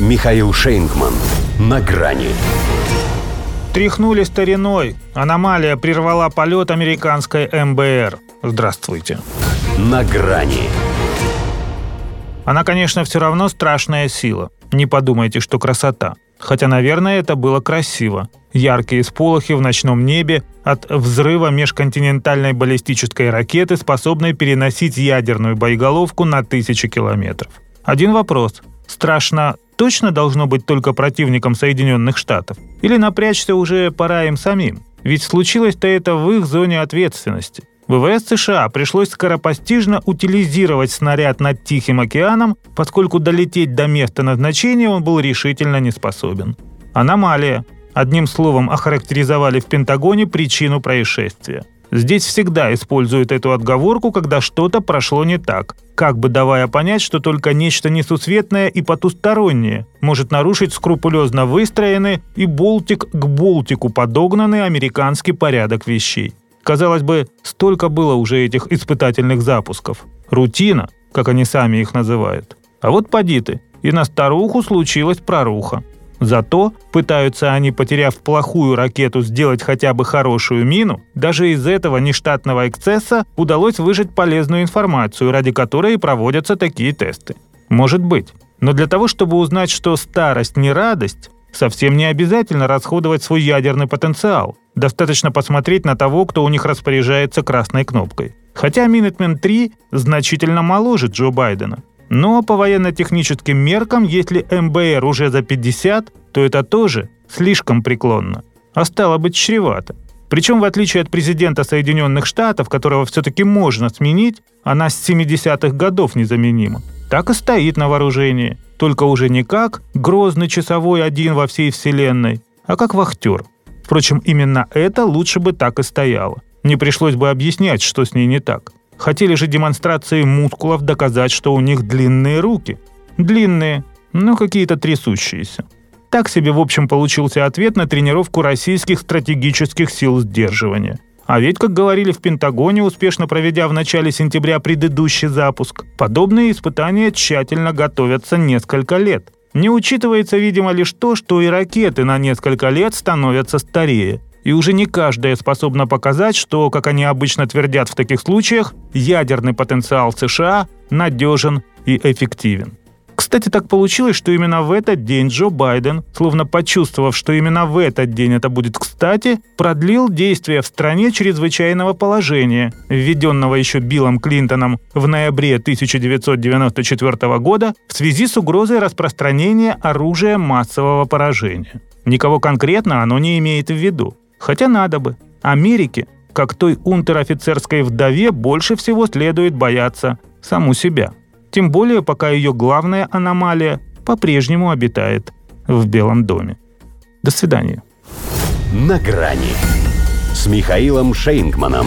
Михаил Шейнгман. На грани. Тряхнули стариной. Аномалия прервала полет американской МБР. Здравствуйте. На грани. Она, конечно, все равно страшная сила. Не подумайте, что красота. Хотя, наверное, это было красиво. Яркие сполохи в ночном небе от взрыва межконтинентальной баллистической ракеты, способной переносить ядерную боеголовку на тысячи километров. Один вопрос. Страшно точно должно быть только противником Соединенных Штатов? Или напрячься уже пора им самим? Ведь случилось-то это в их зоне ответственности. ВВС США пришлось скоропостижно утилизировать снаряд над Тихим океаном, поскольку долететь до места назначения он был решительно не способен. Аномалия. Одним словом охарактеризовали в Пентагоне причину происшествия. Здесь всегда используют эту отговорку, когда что-то прошло не так, как бы давая понять, что только нечто несусветное и потустороннее может нарушить скрупулезно выстроенный и болтик к болтику подогнанный американский порядок вещей. Казалось бы, столько было уже этих испытательных запусков. Рутина, как они сами их называют. А вот поди ты, и на старуху случилась проруха. Зато пытаются они, потеряв плохую ракету, сделать хотя бы хорошую мину, даже из этого нештатного эксцесса удалось выжать полезную информацию, ради которой и проводятся такие тесты. Может быть. Но для того, чтобы узнать, что старость не радость, совсем не обязательно расходовать свой ядерный потенциал. Достаточно посмотреть на того, кто у них распоряжается красной кнопкой. Хотя Минитмен 3 значительно моложе Джо Байдена. Но по военно-техническим меркам, если МБР уже за 50, то это тоже слишком преклонно. А стало быть, чревато. Причем, в отличие от президента Соединенных Штатов, которого все-таки можно сменить, она с 70-х годов незаменима. Так и стоит на вооружении. Только уже не как грозный часовой один во всей вселенной, а как вахтер. Впрочем, именно это лучше бы так и стояло. Не пришлось бы объяснять, что с ней не так. Хотели же демонстрации мускулов доказать, что у них длинные руки. Длинные, но какие-то трясущиеся. Так себе, в общем, получился ответ на тренировку российских стратегических сил сдерживания. А ведь, как говорили в Пентагоне, успешно проведя в начале сентября предыдущий запуск, подобные испытания тщательно готовятся несколько лет. Не учитывается, видимо, лишь то, что и ракеты на несколько лет становятся старее и уже не каждая способна показать, что, как они обычно твердят в таких случаях, ядерный потенциал США надежен и эффективен. Кстати, так получилось, что именно в этот день Джо Байден, словно почувствовав, что именно в этот день это будет кстати, продлил действие в стране чрезвычайного положения, введенного еще Биллом Клинтоном в ноябре 1994 года в связи с угрозой распространения оружия массового поражения. Никого конкретно оно не имеет в виду. Хотя надо бы. Америке, как той унтер-офицерской вдове, больше всего следует бояться саму себя. Тем более, пока ее главная аномалия по-прежнему обитает в Белом доме. До свидания. На грани с Михаилом Шейнгманом.